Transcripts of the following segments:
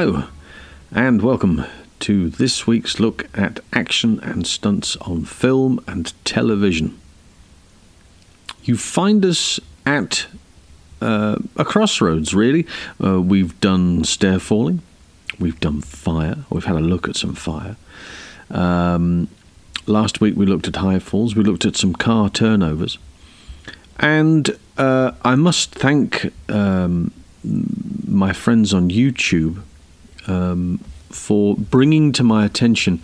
Hello, and welcome to this week's look at action and stunts on film and television. You find us at uh, a crossroads, really. Uh, we've done stair falling, we've done fire, we've had a look at some fire. Um, last week we looked at high falls, we looked at some car turnovers. And uh, I must thank um, my friends on YouTube um, for bringing to my attention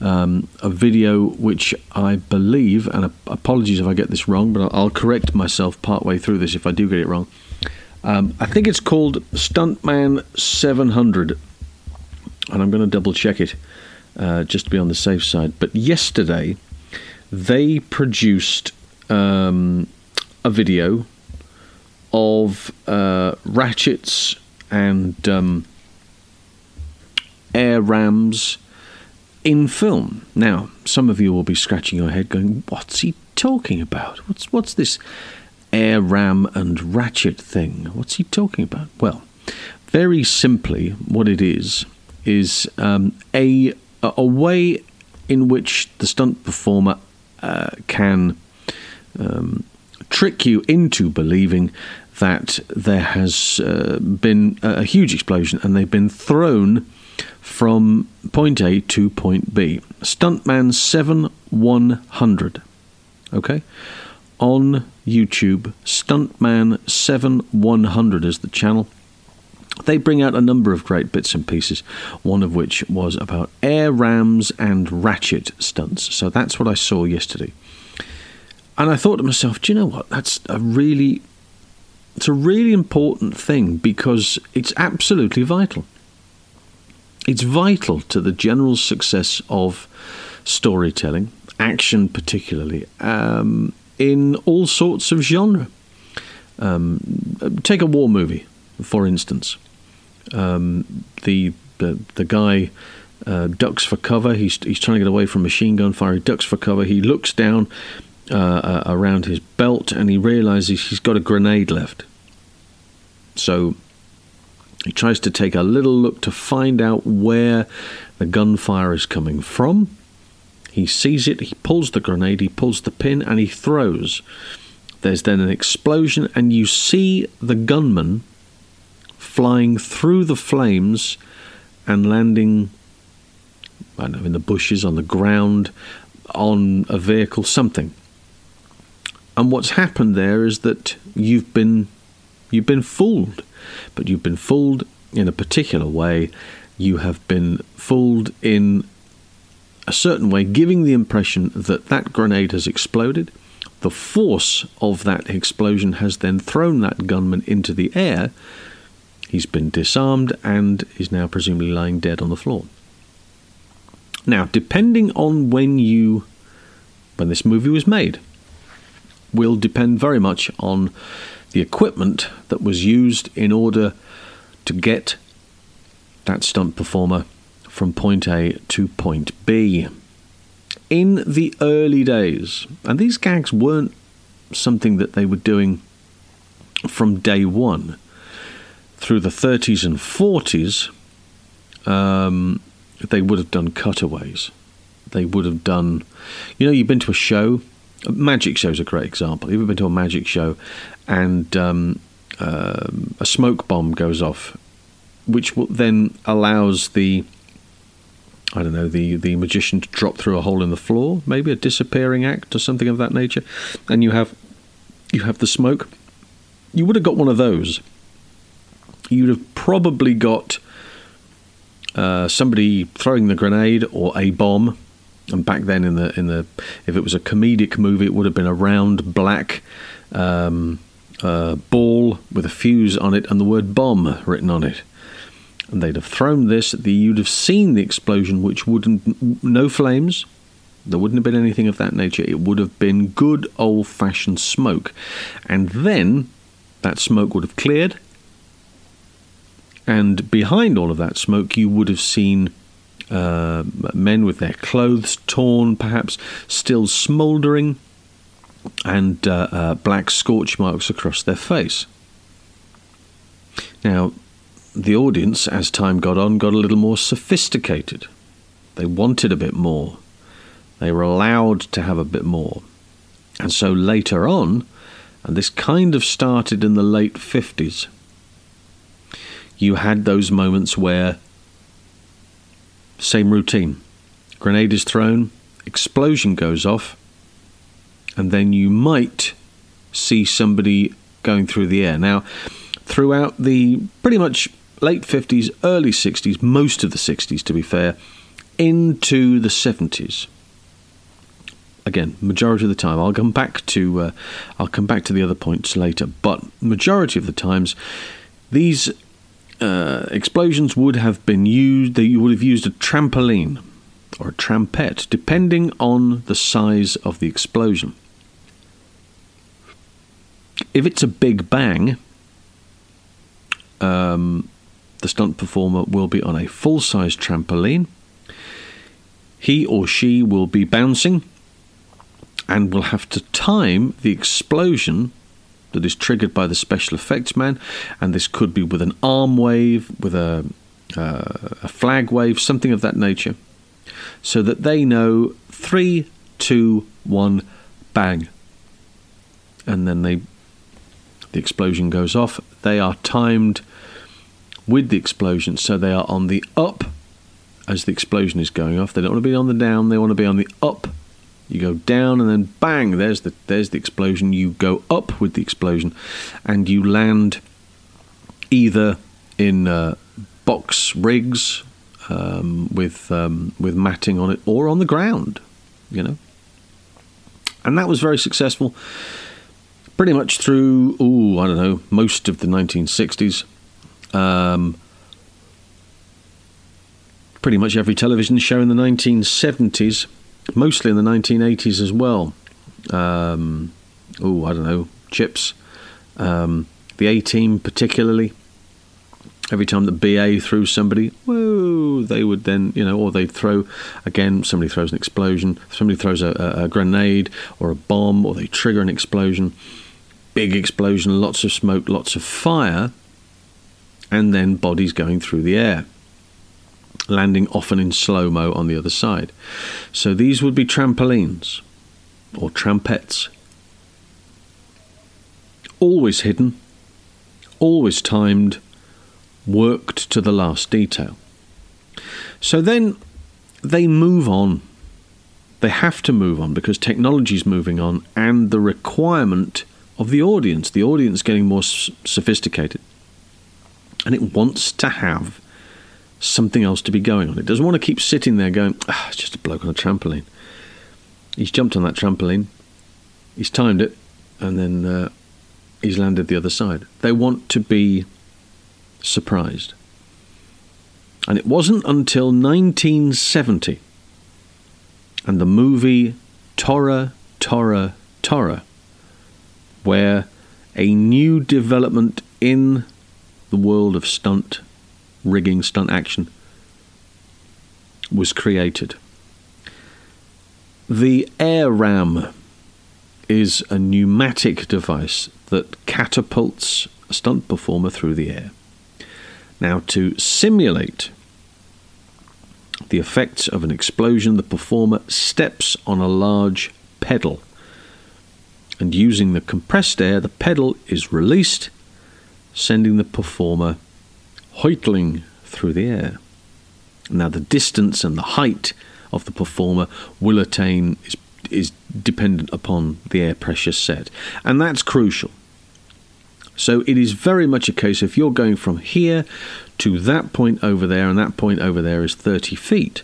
um, a video which I believe, and apologies if I get this wrong, but I'll correct myself partway through this if I do get it wrong. Um, I think it's called Stuntman 700, and I'm going to double check it uh, just to be on the safe side. But yesterday, they produced um, a video of uh, ratchets and um, air rams in film. Now, some of you will be scratching your head, going, "What's he talking about? What's what's this air ram and ratchet thing? What's he talking about?" Well, very simply, what it is is um, a a way in which the stunt performer uh, can um, trick you into believing that there has uh, been a huge explosion and they've been thrown from point A to point B. Stuntman 7100. Okay? On YouTube, Stuntman 7100 is the channel. They bring out a number of great bits and pieces, one of which was about air rams and ratchet stunts. So that's what I saw yesterday. And I thought to myself, do you know what? That's a really it's a really important thing because it's absolutely vital. It's vital to the general success of storytelling, action particularly, um, in all sorts of genre. Um, take a war movie, for instance. Um, the, the the guy uh, ducks for cover. He's he's trying to get away from machine gun fire. He ducks for cover. He looks down uh, uh, around his belt and he realizes he's got a grenade left. So he tries to take a little look to find out where the gunfire is coming from. He sees it, he pulls the grenade, he pulls the pin, and he throws. There's then an explosion, and you see the gunman flying through the flames and landing, I don't know, in the bushes, on the ground, on a vehicle, something. And what's happened there is that you've been you've been fooled, but you've been fooled in a particular way. You have been fooled in a certain way, giving the impression that that grenade has exploded. The force of that explosion has then thrown that gunman into the air. He's been disarmed and is now presumably lying dead on the floor. Now, depending on when you when this movie was made, will depend very much on the equipment that was used in order to get that stunt performer from point A to point B. In the early days, and these gags weren't something that they were doing from day one, through the 30s and 40s, um, they would have done cutaways. They would have done, you know, you've been to a show Magic show's a great example. You've been to a magic show and um, uh, a smoke bomb goes off, which then allows the I don't know the the magician to drop through a hole in the floor, maybe a disappearing act or something of that nature, and you have you have the smoke. You would have got one of those. You'd have probably got uh, somebody throwing the grenade or a bomb and back then, in the in the if it was a comedic movie, it would have been a round black um, uh, ball with a fuse on it and the word bomb written on it. And they'd have thrown this. The, you'd have seen the explosion, which wouldn't no flames. There wouldn't have been anything of that nature. It would have been good old fashioned smoke. And then that smoke would have cleared. And behind all of that smoke, you would have seen uh, men with their clothes torn, perhaps still smouldering, and uh, uh, black scorch marks across their face. Now, the audience, as time got on, got a little more sophisticated. They wanted a bit more. They were allowed to have a bit more. And so later on, and this kind of started in the late 50s, you had those moments where, same routine, grenade is thrown, explosion goes off, and then you might see somebody going through the air. Now, throughout the pretty much late 50s, early 60s, most of the 60s to be fair, into the 70s. Again, majority of the time, I'll come back to uh, I'll come back to the other points later. But majority of the times, these uh, explosions would have been used. They would have used a trampoline or a trampette, depending on the size of the explosion. If it's a big bang, um, the stunt performer will be on a full size trampoline. He or she will be bouncing and will have to time the explosion that is triggered by the special effects man. And this could be with an arm wave, with a, uh, a flag wave, something of that nature, so that they know three, two, one, bang. And then they the explosion goes off. They are timed with the explosion, so they are on the up as the explosion is going off. They don't want to be on the down, they want to be on the up. You go down and then bang, there's the there's the explosion. You go up with the explosion and you land either in uh, box rigs um, with um, with matting on it or on the ground, you know. And that was very successful pretty much through, oh, I don't know, most of the 1960s. Um, pretty much every television show in the 1970s, mostly in the 1980s as well. Um, oh, I don't know, Chips, um, the A Team particularly. Every time the BA threw somebody, whoa, they would then, you know, or they'd throw, again, somebody throws an explosion, somebody throws a, a, a grenade or a bomb, or they trigger an explosion. Big explosion, lots of smoke, lots of fire and then bodies going through the air, landing often in slow mo on the other side. So these would be trampolines or trampettes. Always hidden, always timed, worked to the last detail. So then they move on. They have to move on because technology is moving on and the requirement of the audience, the audience getting more sophisticated and it wants to have something else to be going on. It doesn't want to keep sitting there going, ah, it's just a bloke on a trampoline. He's jumped on that trampoline, he's timed it, and then uh, he's landed the other side. They want to be surprised. And it wasn't until 1970 and the movie Tora, Tora, Tora, where a new development in the world of stunt rigging, stunt action was created. The air ram is a pneumatic device that catapults a stunt performer through the air. Now, to simulate the effects of an explosion, the performer steps on a large pedal. And using the compressed air, the pedal is released sending the performer hoitling through the air. Now, the distance and the height of the performer will attain is, is dependent upon the air pressure set, and that's crucial. So, it is very much a case if you're going from here to that point over there, and that point over there is 30 feet,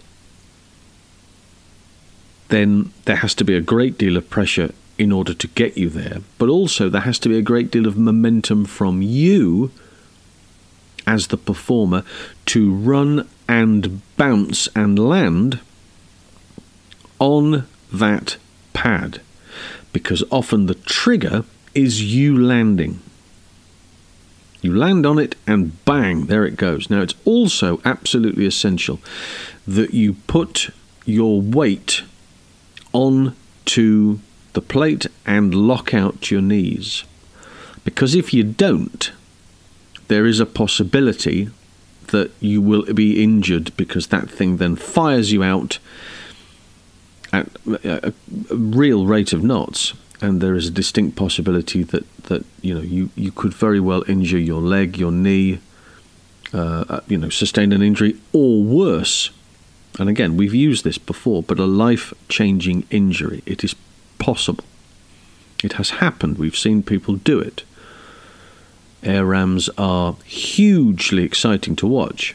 then there has to be a great deal of pressure in order to get you there, but also there has to be a great deal of momentum from you as the performer to run and bounce and land on that pad because often the trigger is you landing. You land on it and bang, there it goes. Now, it's also absolutely essential that you put your weight on to the plate and lock out your knees. Because if you don't, there is a possibility that you will be injured because that thing then fires you out at a, real rate of knots, and there is a distinct possibility that, that you know you, you could very well injure your leg, your knee, uh, uh you know, sustain an injury, or worse. And again, we've used this before, but a life-changing injury. It is possible. It has happened. We've seen people do it. Air rams are hugely exciting to watch.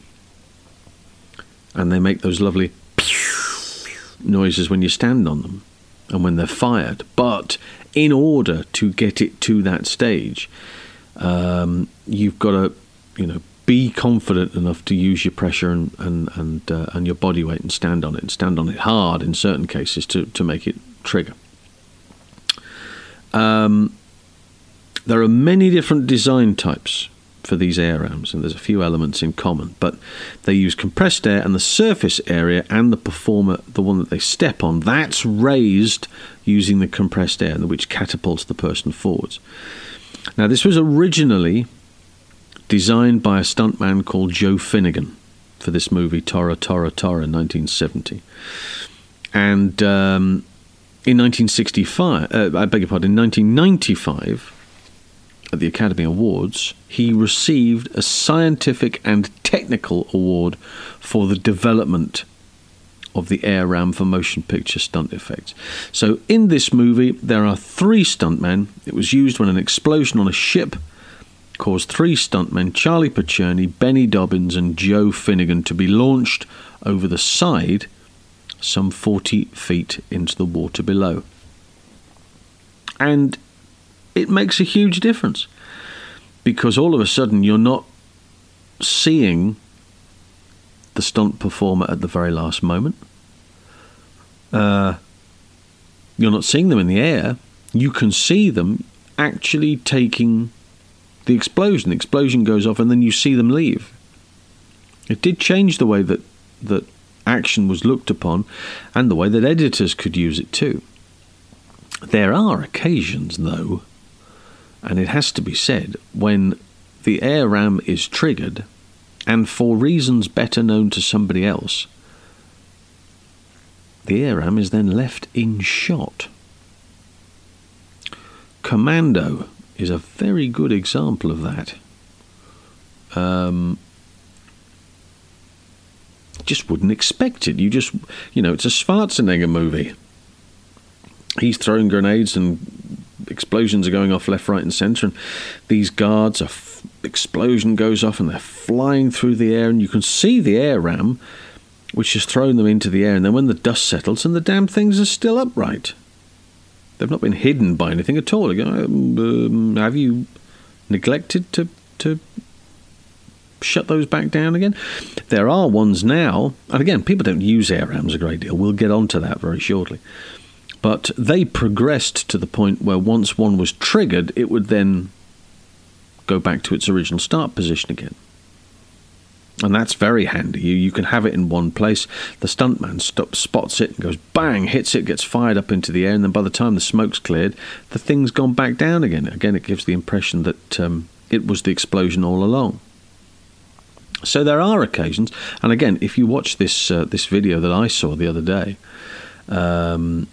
And they make those lovely noises when you stand on them and when they're fired. But in order to get it to that stage, um, you've got to, you know, be confident enough to use your pressure and and and, uh, and your body weight and stand on it and stand on it hard in certain cases to to make it trigger. Um, there are many different design types for these air rams, and there's a few elements in common, but they use compressed air and the surface area and the performer, the one that they step on, that's raised using the compressed air, which catapults the person forwards. Now, this was originally designed by a stuntman called Joe Finnegan for this movie, Tora, Tora, Tora, 1970. And um, in 1965, uh, I beg your pardon, in 1995, at the Academy Awards, he received a scientific and technical award for the development of the air ram for motion picture stunt effects. So, in this movie, there are three stuntmen. It was used when an explosion on a ship caused three stuntmen, Charlie Picerni, Benny Dobbins, and Joe Finnegan, to be launched over the side some 40 feet into the water below. And it makes a huge difference because all of a sudden you're not seeing the stunt performer at the very last moment. Uh, you're not seeing them in the air. You can see them actually taking the explosion. The explosion goes off, and then you see them leave. It did change the way that that action was looked upon, and the way that editors could use it too. There are occasions, though, and it has to be said, when the air ram is triggered, and for reasons better known to somebody else, the air ram is then left in shot. Commando is a very good example of that. Um, just wouldn't expect it. You just, you know, it's a Schwarzenegger movie. He's throwing grenades and explosions are going off left, right, and centre, and these guards, a f- explosion goes off, and they're flying through the air, and you can see the air ram, which has thrown them into the air, and then when the dust settles, and the damn things are still upright. They've not been hidden by anything at all. Um, have you neglected to to shut those back down again? There are ones now, and again, people don't use air rams a great deal. We'll get onto that very shortly. But they progressed to the point where once one was triggered, it would then go back to its original start position again. And that's very handy. You, you can have it in one place. The stuntman spots it and goes bang, hits it, gets fired up into the air, and then by the time the smoke's cleared, the thing's gone back down again. Again, it gives the impression that um, it was the explosion all along. So there are occasions, and again, if you watch this uh, this video that I saw the other day, um,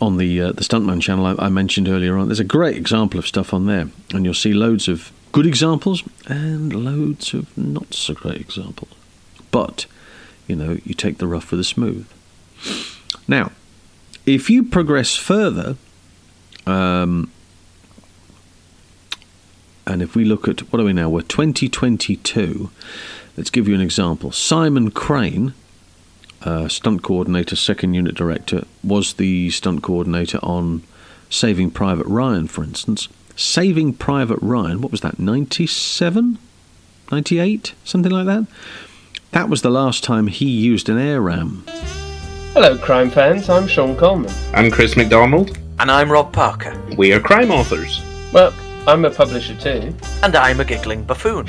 on the uh, the Stuntman channel I, I, mentioned earlier on. There's a great example of stuff on there, and you'll see loads of good examples and loads of not so great examples. But you know, you take the rough with the smooth. Now, if you progress further, um, and if we look at what are we now? We're 2022. Let's give you an example. Simon Crane uh, stunt coordinator, second unit director, was the stunt coordinator on Saving Private Ryan, for instance. Saving Private Ryan, what was that, 97? 98? Something like that? That was the last time he used an air ram. Hello, crime fans. I'm Sean Coleman. I'm Chris McDonald. And I'm Rob Parker. We are crime authors. Well, I'm a publisher too. And I'm a giggling buffoon.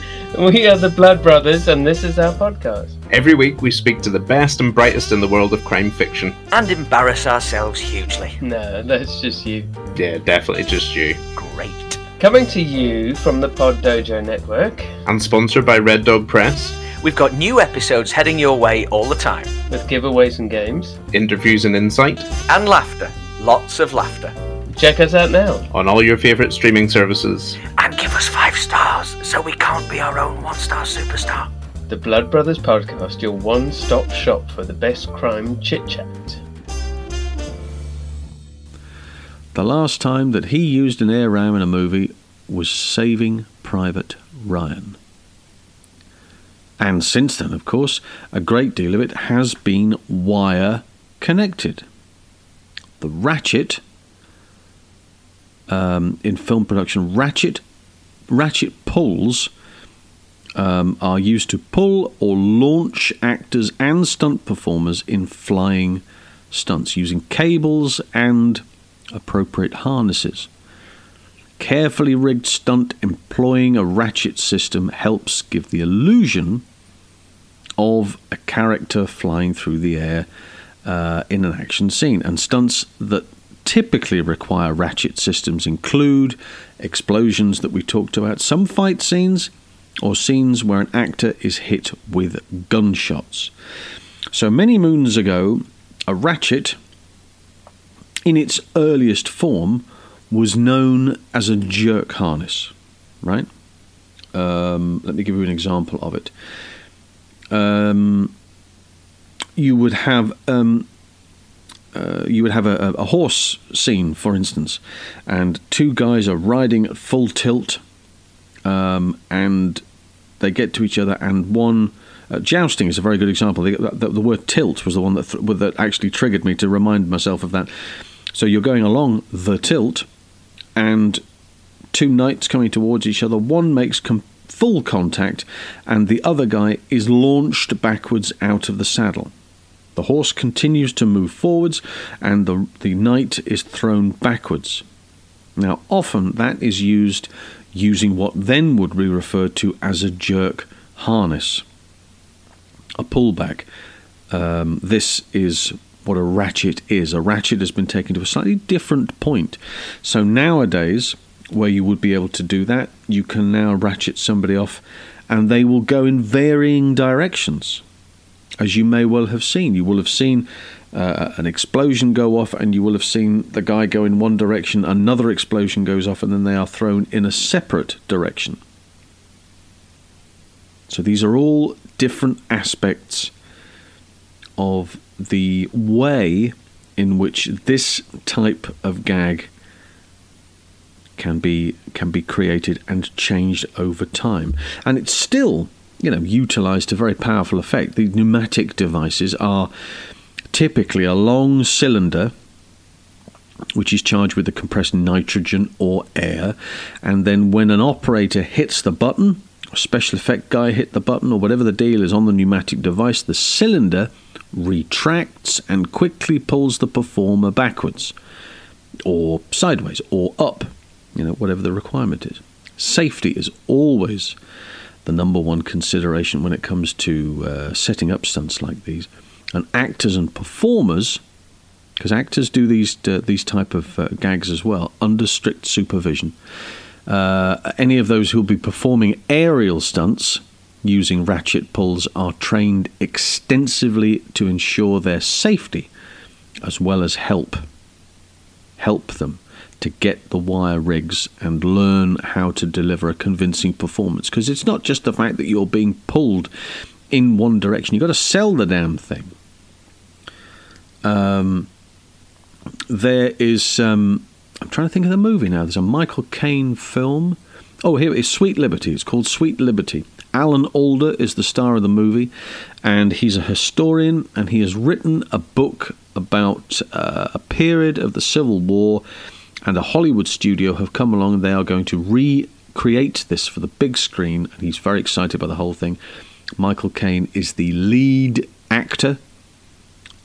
We are the Blood Brothers, and this is our podcast. Every week, we speak to the best and brightest in the world of crime fiction. And embarrass ourselves hugely. No, that's just you. Yeah, definitely just you. Great. Coming to you from the Pod Dojo Network And sponsored by Red Dog Press, We've got new episodes heading your way all the time. with giveaways and games. interviews and insight And laughter. Lots of laughter. Check us out now. on all your favourite streaming services. And give us five stars so we can't be our own one star superstar. The Blood Brothers Podcast, your one stop shop for the best crime chit chat. The last time that he used an air ram in a movie was Saving Private Ryan. And since then, of course, a great deal of it has been wire connected. The ratchet um, in film production, ratchet ratchet pulls um, are used to pull or launch actors and stunt performers in flying stunts using cables and appropriate harnesses. Carefully rigged stunt employing a ratchet system helps give the illusion of a character flying through the air uh, in an action scene. And stunts that typically require ratchet systems include explosions that we talked about, some fight scenes, or scenes where an actor is hit with gunshots. So many moons ago, a ratchet in its earliest form was known as a jerk harness, right? Um, let me give you an example of it. Um, you would have um, uh, you would have a, a horse scene, for instance, and two guys are riding at full tilt, um, and they get to each other, and one. Uh, jousting is a very good example. The, the, the word tilt was the one that, th- that actually triggered me to remind myself of that. So you're going along the tilt, and two knights coming towards each other. One makes com- full contact, and the other guy is launched backwards out of the saddle. The horse continues to move forwards, and the, the knight is thrown backwards. Now, often that is used using what then would be referred to as a jerk harness, a pullback. Um, this is what a ratchet is. A ratchet has been taken to a slightly different point. So nowadays, where you would be able to do that, you can now ratchet somebody off and they will go in varying directions. As you may well have seen, you will have seen uh, an explosion go off, and you will have seen the guy go in one direction, another explosion goes off, and then they are thrown in a separate direction. So these are all different aspects of the way in which this type of gag can be can be created and changed over time and it's still you know utilized to very powerful effect the pneumatic devices are typically a long cylinder which is charged with the compressed nitrogen or air and then when an operator hits the button special effect guy hit the button or whatever the deal is on the pneumatic device the cylinder retracts and quickly pulls the performer backwards or sideways or up, you know, whatever the requirement is. Safety is always the number one consideration when it comes to uh, setting up stunts like these. And actors and performers, because actors do these uh, these type of uh, gags as well under strict supervision. Uh, any of those who will be performing aerial stunts using ratchet pulls are trained extensively to ensure their safety as well as help help them to get the wire rigs and learn how to deliver a convincing performance. Because it's not just the fact that you're being pulled in one direction. You've got to sell the damn thing. Um, there is um, I'm trying to think of the movie now. There's a Michael Caine film. Oh here it is Sweet Liberty. It's called Sweet Liberty. Alan Alda is the star of the movie, and he's a historian, and he has written a book about uh, a period of the Civil War. And a Hollywood studio have come along, and they are going to recreate this for the big screen. And he's very excited by the whole thing. Michael Caine is the lead actor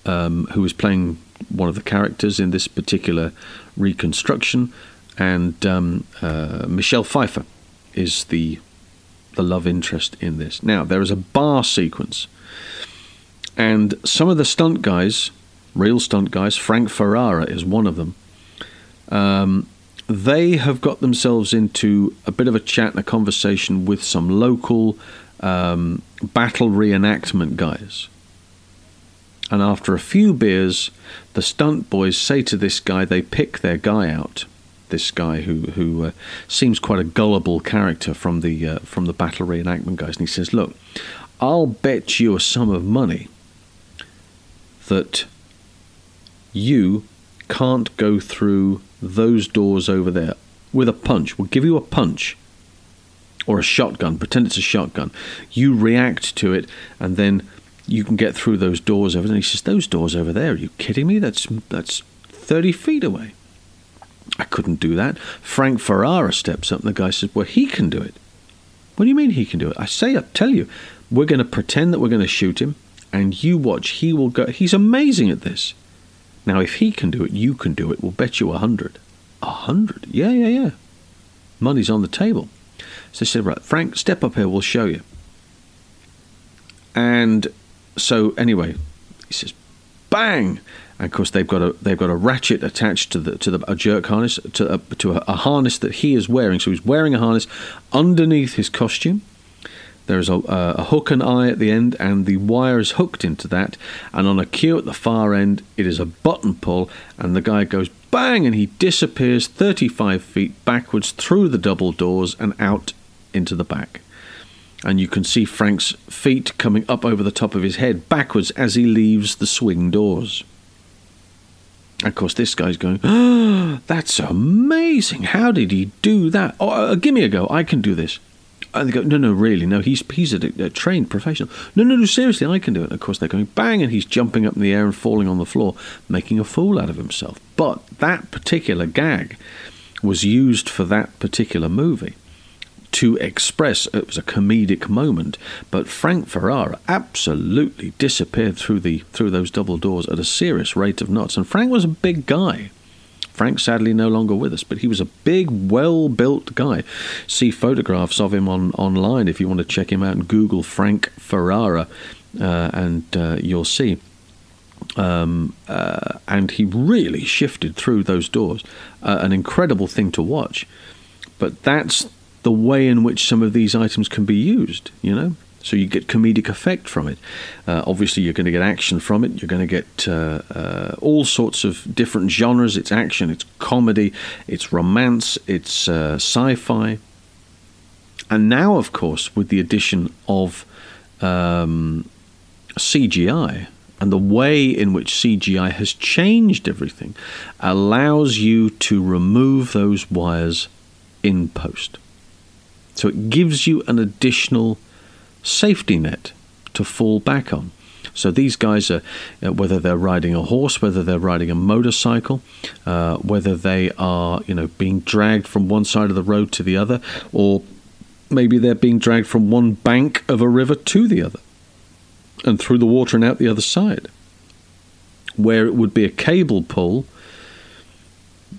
um, who is playing one of the characters in this particular reconstruction, and um, uh, Michelle Pfeiffer is the the love interest in this. Now, there is a bar sequence, and some of the stunt guys, real stunt guys, Frank Ferrara is one of them. Um, they have got themselves into a bit of a chat and a conversation with some local um, battle reenactment guys. And after a few beers, the stunt boys say to this guy, they pick their guy out. This guy who who uh, seems quite a gullible character from the uh, from the battle reenactment guys, and he says, "Look, I'll bet you a sum of money that you can't go through those doors over there with a punch. We'll give you a punch or a shotgun. Pretend it's a shotgun. You react to it, and then you can get through those doors over there. And he says, "Those doors over there? Are you kidding me? That's that's thirty feet away." I couldn't do that. Frank Ferrara steps up, and the guy says, "Well, he can do it." What do you mean he can do it? I say, I tell you, we're going to pretend that we're going to shoot him, and you watch. He will go. He's amazing at this. Now, if he can do it, you can do it. We'll bet you a hundred. A hundred? Yeah, yeah, yeah. Money's on the table. So I said, right, Frank, step up here. We'll show you. And so anyway, he says, bang. And of course, they've got a they've got a ratchet attached to the to the a jerk harness to a, to a, a harness that he is wearing. So he's wearing a harness underneath his costume. There's a, a, hook and eye at the end, and the wire is hooked into that. And on a cue at the far end, it is a button pull, and the guy goes bang, and he disappears 35 feet backwards through the double doors and out into the back. And you can see Frank's feet coming up over the top of his head backwards as he leaves the swing doors. Of course, this guy's going, oh, that's amazing. How did he do that? Oh, uh, give me a go. I can do this. And they go, no, no, really, no. He's he's a, a, trained professional. No, no, no, seriously, I can do it. Of course, they're going bang, and he's jumping up in the air and falling on the floor, making a fool out of himself. But that particular gag was used for that particular movie to express it was a comedic moment. But Frank Ferrara absolutely disappeared through the through those double doors at a serious rate of knots. And Frank was a big guy. Frank sadly no longer with us, but he was a big, well built guy. See photographs of him on online if you want to check him out and Google Frank Ferrara, uh, and uh, you'll see. Um, uh, and he really shifted through those doors. Uh, an incredible thing to watch. But that's the way in which some of these items can be used, you know? So you get comedic effect from it. Uh, obviously, you're going to get action from it. You're going to get uh, uh, all sorts of different genres. It's action, it's comedy, it's romance, it's uh, sci-fi. And now, of course, with the addition of um, CGI and the way in which CGI has changed everything, allows you to remove those wires in post. So it gives you an additional safety net to fall back on. So these guys are, uh, whether they're riding a horse, whether they're riding a motorcycle, uh, whether they are, you know, being dragged from one side of the road to the other, or maybe they're being dragged from one bank of a river to the other, and through the water and out the other side, where it would be a cable pull.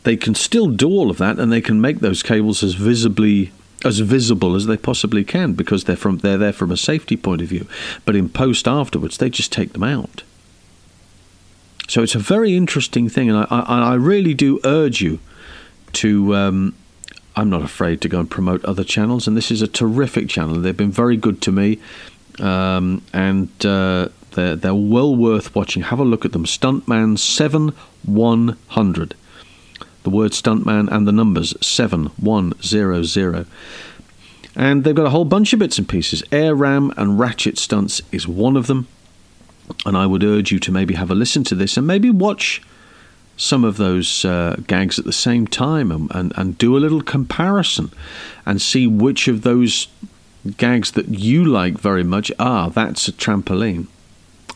They can still do all of that, and they can make those cables as visibly as visible as they possibly can because they're from they're there from a safety point of view. But in post afterwards, they just take them out. So it's a very interesting thing, and I, I, I really do urge you to. Um, I'm not afraid to go and promote other channels, and this is a terrific channel. They've been very good to me, um, and uh, they're they're well worth watching. Have a look at them. Stuntman seven one hundred the word stuntman and the numbers 7100. And they've got a whole bunch of bits and pieces. Air ram and ratchet stunts is one of them. And I would urge you to maybe have a listen to this and maybe watch some of those uh, gags at the same time and, and, and do a little comparison and see which of those gags that you like very much are. That's a trampoline.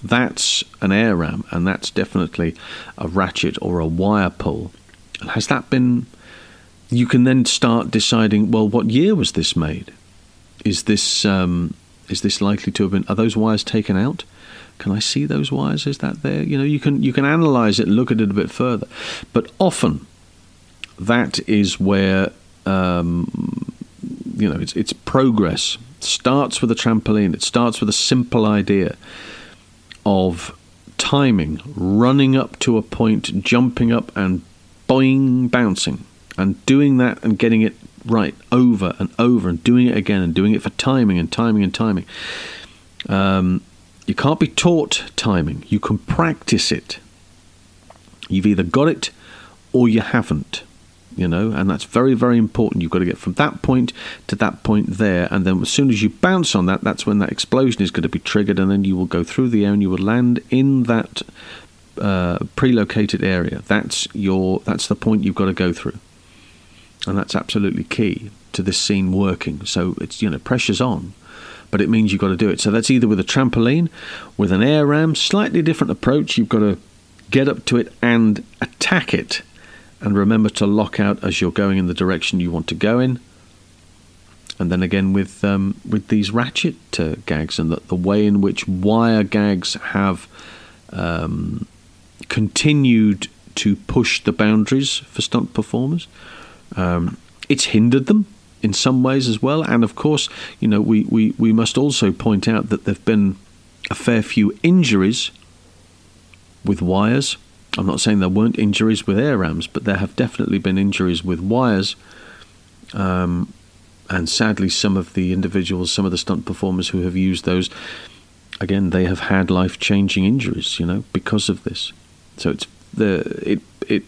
That's an air ram, and that's definitely a ratchet or a wire pull. Has that been? You can then start deciding. Well, what year was this made? Is this um, is this likely to have been? Are those wires taken out? Can I see those wires? Is that there? You know, you can you can analyze it look at it a bit further. But often, that is where um, you know it's it's progress starts with a trampoline. It starts with a simple idea of timing, running up to a point, jumping up and boing, bouncing. And doing that and getting it right over and over and doing it again and doing it for timing and timing and timing. Um, you can't be taught timing. You can practice it. You've either got it or you haven't you know, and that's very, very important. You've got to get from that point to that point there, and then as soon as you bounce on that, that's when that explosion is going to be triggered, and then you will go through the air and you will land in that uh, pre-located area. That's your, that's the point you've got to go through, and that's absolutely key to this scene working. So it's you know pressure's on, but it means you've got to do it. So that's either with a trampoline, with an air ram, slightly different approach. You've got to get up to it and attack it and remember to lock out as you're going in the direction you want to go in. And then again with um, with these ratchet uh, gags and the, the way in which wire gags have um, continued to push the boundaries for stunt performers. Um, it's hindered them in some ways as well. And of course, you know, we, we, we must also point out that there have been a fair few injuries with wires I'm not saying there weren't injuries with air rams, but there have definitely been injuries with wires. Um, and sadly, some of the individuals, some of the stunt performers who have used those, again, they have had life changing injuries, you know, because of this. So it's the it it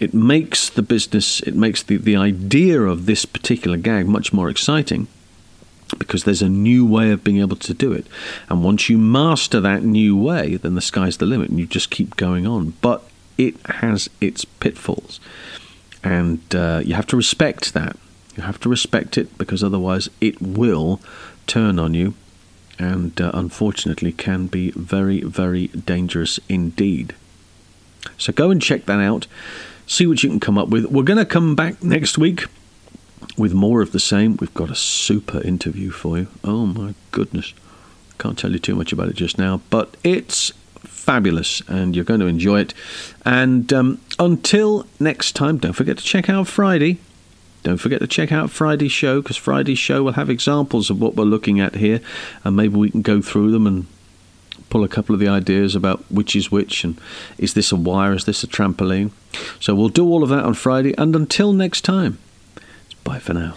it makes the business, it makes the, the idea of this particular gag much more exciting because there's a new way of being able to do it. And once you master that new way, then the sky's the limit and you just keep going on. But it has its pitfalls. And uh, you have to respect that. You have to respect it because otherwise it will turn on you and uh, unfortunately can be very, very dangerous indeed. So go and check that out. See what you can come up with. We're going to come back next week with more of the same, we've got a super interview for you. Oh my goodness. Can't tell you too much about it just now, but it's fabulous and you're going to enjoy it. And um, until next time, don't forget to check out Friday. Don't forget to check out Friday's show because Friday's show will have examples of what we're looking at here, and maybe we can go through them and pull a couple of the ideas about which is which and is this a wire, is this a trampoline. So we'll do all of that on Friday, and until next time. Bye for now.